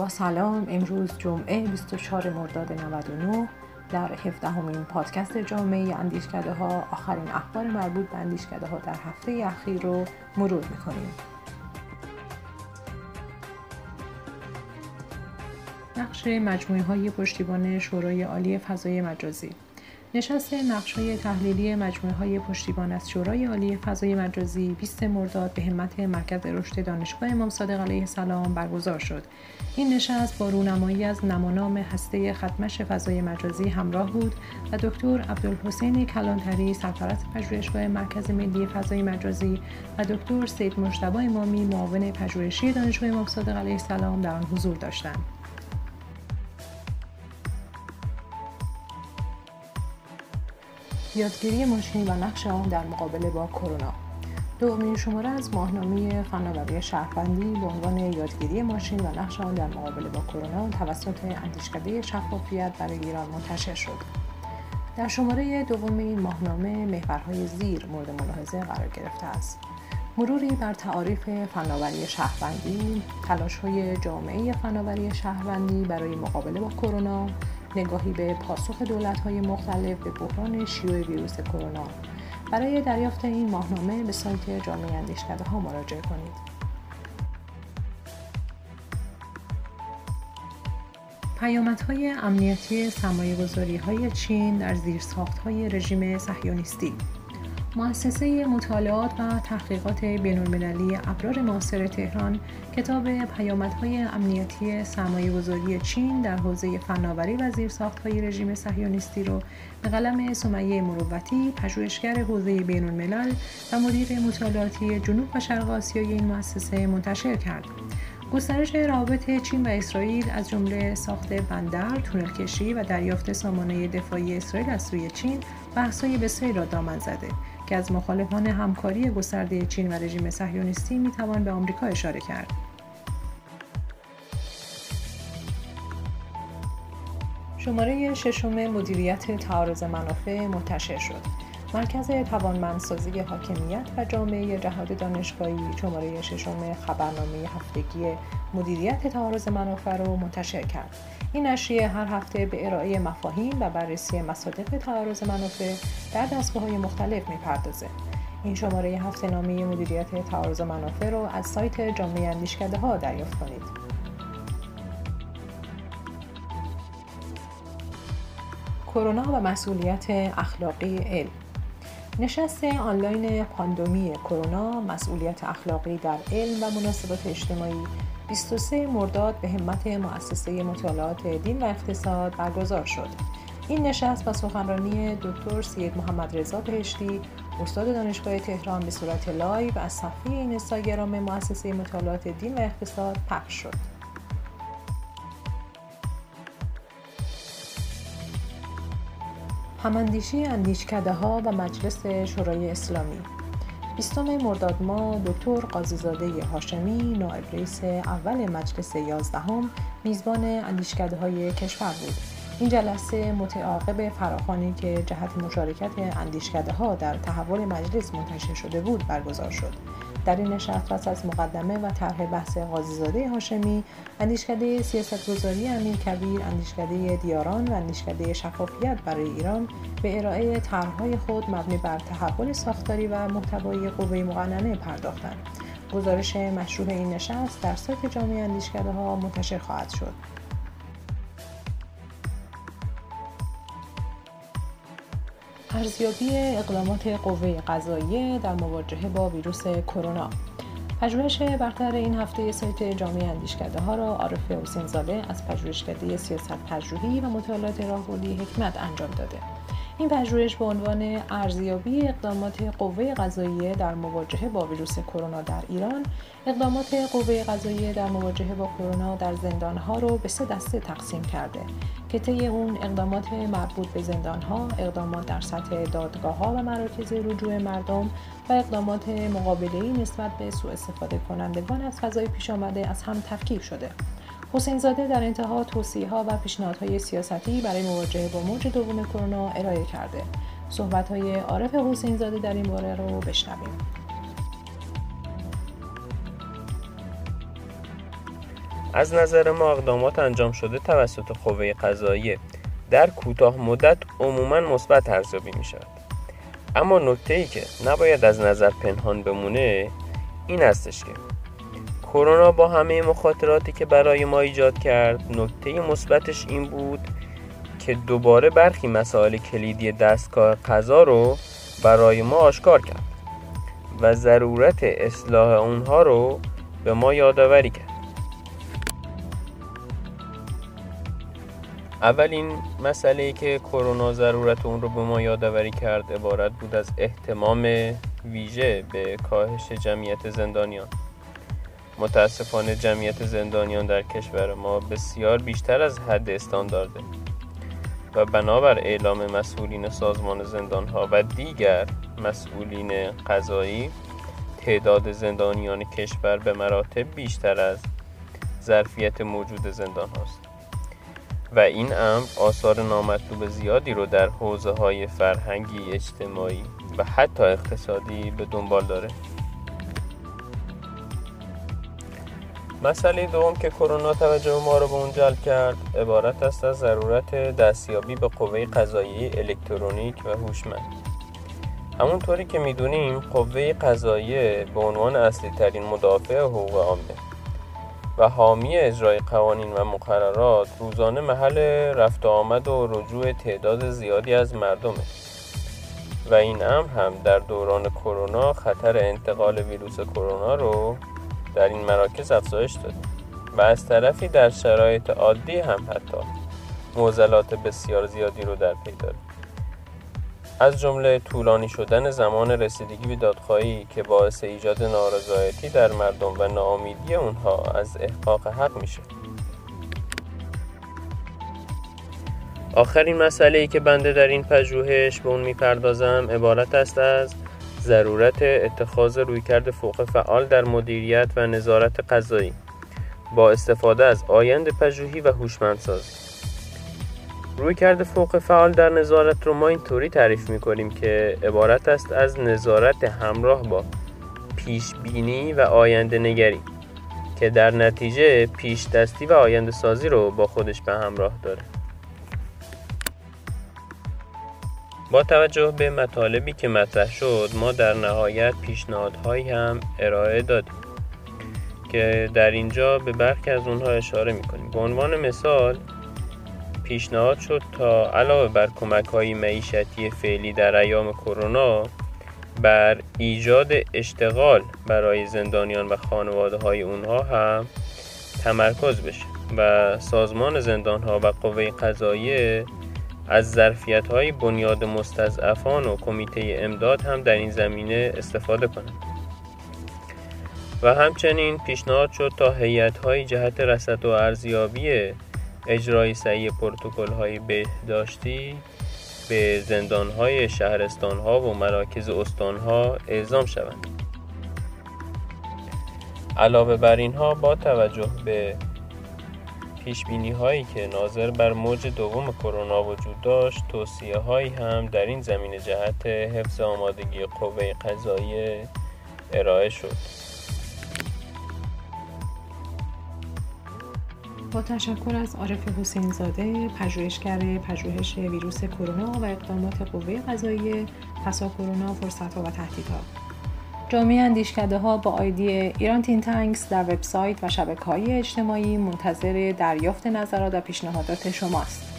با سلام امروز جمعه 24 مرداد 99 در 17 همین پادکست جامعه اندیشکده ها آخرین اخبار مربوط به اندیشکده ها در هفته اخیر رو مرور می‌کنیم. نقش مجموعه های پشتیبان شورای عالی فضای مجازی. نشست های تحلیلی مجموعه های پشتیبان از شورای عالی فضای مجازی 20 مرداد به همت مرکز رشد دانشگاه امام صادق علیه السلام برگزار شد. این نشست با رونمایی از نمانام هسته ختمش فضای مجازی همراه بود و دکتر عبدالحسین کلانتری سرپرست پژوهشگاه مرکز ملی فضای مجازی و دکتر سید مجتبی امامی معاون پژوهشی دانشگاه امام صادق علیه السلام در آن حضور داشتند. یادگیری ماشین و نقش آن در مقابله با کرونا. دومین شماره از ماهنامه فناوری شهروندی به عنوان یادگیری ماشین و نقش آن در مقابله با کرونا توسط اندیشکده شفافیت برای ایران منتشر شد. در شماره دوم این ماهنامه محورهای زیر مورد ملاحظه قرار گرفته است. مروری بر تعاریف فناوری شهروندی تلاش‌های جامعه فناوری شهروندی برای مقابله با کرونا نگاهی به پاسخ دولت‌های مختلف به بحران شیوع ویروس کرونا. برای دریافت این ماهنامه به سایت جامعه اندیشکده ها مراجعه کنید. پیامدهای امنیتی سرمایه های چین در زیرساخت های رژیم صهیونیستی. مؤسسه مطالعات و تحقیقات بین‌المللی ابرار معاصر تهران کتاب پیامدهای امنیتی سرمایه گذاری چین در حوزه فناوری و زیرساختهای رژیم صهیونیستی رو به قلم سمیه مروتی پژوهشگر حوزه بین‌الملل و مدیر مطالعاتی جنوب و شرق آسیای این مؤسسه منتشر کرد. گسترش روابط چین و اسرائیل از جمله ساخت بندر، تونل کشی و دریافت سامانه دفاعی اسرائیل از سوی چین بحث‌های بسیاری را دامن زده. که از مخالفان همکاری گسترده چین و رژیم صهیونیستی می‌توان به آمریکا اشاره کرد. شماره ششم مدیریت تعارض منافع منتشر شد. مرکز توانمندسازی حاکمیت و جامعه جهاد دانشگاهی شماره ششم خبرنامه هفتگی مدیریت تعارض منافع را منتشر کرد. این نشریه هر هفته به ارائه مفاهیم و بررسی مصادیق تعارض منافع در دستگاه های مختلف می‌پردازه. این شماره هفته نامی مدیریت تعارض منافع رو از سایت جامعه اندیشکده ها دریافت کنید. کرونا و مسئولیت اخلاقی علم نشست آنلاین پاندومی کرونا مسئولیت اخلاقی در علم و مناسبات اجتماعی 23 مرداد به همت مؤسسه مطالعات دین و اقتصاد برگزار شد. این نشست با سخنرانی دکتر سید محمد رضا بهشتی استاد دانشگاه تهران به صورت لایو از صفحه این اینستاگرام مؤسسه مطالعات دین و اقتصاد پخش شد. هماندیشی اندیشکده ها و مجلس شورای اسلامی. 20 مرداد ما دکتر قاضیزاده هاشمی نایب رئیس اول مجلس 11 هم میزبان اندیشکده های کشور بود. این جلسه متعاقب فراخانی که جهت مشارکت اندیشکده ها در تحول مجلس منتشر شده بود برگزار شد. در این نشست پس از مقدمه و طرح بحث قاضیزاده هاشمی اندیشکده سیاستگذاری امیر کبیر اندیشکده دیاران و اندیشکده شفافیت برای ایران به ارائه طرحهای خود مبنی بر تحول ساختاری و محتوایی قوه مقننه پرداختند. گزارش مشروع این نشست در سایت جامعه اندیشکده ها منتشر خواهد شد. ارزیابی اقدامات قوه قضاییه در مواجهه با ویروس کرونا. پژوهش برتر این هفته سایت جامعه اندیشکده ها را عارف حسین زاده از پژوهشکده سیاست پژوهی و مطالعات راهبردی حکمت انجام داده. این پژوهش به عنوان ارزیابی اقدامات قوه قضاییه در مواجهه با ویروس کرونا در ایران. اقدامات قوه قضاییه در مواجهه با کرونا در زندانها رو به سه دسته تقسیم کرده که طی اون اقدامات مربوط به زندانها اقدامات در سطح دادگاه ها و مراکز رجوع مردم و اقدامات مقابله نسبت به سوء استفاده کنندگان از فضای پیش آمده از هم تفکیک شده. حسین زاده در انتها توصیه ها و پیشنهادهای سیاستی برای مواجهه با موج دوم کرونا ارائه کرده. صحبت های عارف حسین زاده در این باره رو بشنویم. از نظر ما اقدامات انجام شده توسط قوه قضاییه در کوتاه مدت عموما مثبت ارزیابی می شود اما نکته ای که نباید از نظر پنهان بمونه این هستش که کرونا با همه مخاطراتی که برای ما ایجاد کرد نکته مثبتش این بود که دوباره برخی مسائل کلیدی دستگاه قضا رو برای ما آشکار کرد و ضرورت اصلاح اونها رو به ما یادآوری کرد. اولین مسئله که کرونا ضرورت اون رو به ما یادآوری کرد عبارت بود از احتمام ویژه به کاهش جمعیت زندانیان. متاسفانه جمعیت زندانیان در کشور ما بسیار بیشتر از حد استاندارده و بنابر اعلام مسئولین سازمان زندانها و دیگر مسئولین قضایی تعداد زندانیان کشور به مراتب بیشتر از ظرفیت موجود زندان هاست. و این امر آثار نامطلوب زیادی رو در حوزه های فرهنگی اجتماعی و حتی اقتصادی به دنبال داره. مسئله دوم که کرونا توجه ما رو به اون جلب کرد عبارت است از ضرورت دستیابی به قوه قضایی الکترونیک و هوشمند. همونطوری که می‌دونیم قوه قضاییه به عنوان اصلی ترین مدافع حقوق عامه و حامی اجرای قوانین و مقررات روزانه محل رفت آمد و رجوع تعداد زیادی از مردمه. و این امر هم در دوران کرونا خطر انتقال ویروس کرونا رو در این مراکز افزایش داده. و از طرفی در شرایط عادی هم حتی معضلات بسیار زیادی رو در پی داره. از جمله طولانی شدن زمان رسیدگی به دادخواهی که باعث ایجاد نارضایتی در مردم و ناامیدی اونها از احقاق حق میشه. آخرین مسئله ای که بنده در این پژوهش به اون می‌پردازم عبارت است از ضرورت اتخاذ رویکرد فوق فعال در مدیریت و نظارت قضایی با استفاده از آیند پژوهی و هوشمندسازی. رویکرد فوق فعال در نظارت رو ما اینطوری تعریف می‌کنیم که عبارت است از نظارت همراه با پیش بینی و آینده نگری که در نتیجه پیش دستی و آینده سازی رو با خودش به همراه داره. با توجه به مطالبی که مطرح شد ما در نهایت پیشنهادهایی هم ارائه دادیم که در اینجا به برخی از اونها اشاره می‌کنیم. به عنوان مثال پیشنهاد شد تا علاوه بر کمک های معیشتی فعلی در ایام کرونا بر ایجاد اشتغال برای زندانیان و خانواده های اونها هم تمرکز بشه و سازمان زندان ها و قوه قضاییه از ظرفیت های بنیاد مستضعفان و کمیته امداد هم در این زمینه استفاده کنند. و همچنین پیشنهاد شد تا هیئت های جهت رسد و ارزیابی اجرای سعی پروتکل های بهداشتی به زندان های شهرستان ها و مراکز استان ها اعزام شوند. علاوه بر اینها با توجه به پیش بینی هایی که ناظر بر موج دوم کرونا وجود داشت توصیه هایی هم در این زمینه جهت حفظ آمادگی قوه قضایی ارائه شد. با تشکر از عارف حسین زاده پژوهشگر پژوهش ویروس کرونا و اقدامات قوه قضایی پسا کرونا فرصت و تهدیدها. جامعه اندیشکده ها با آیدی ایران تین تانکس در وبسایت و شبکه های اجتماعی منتظر دریافت نظرات و پیشنهادات شماست.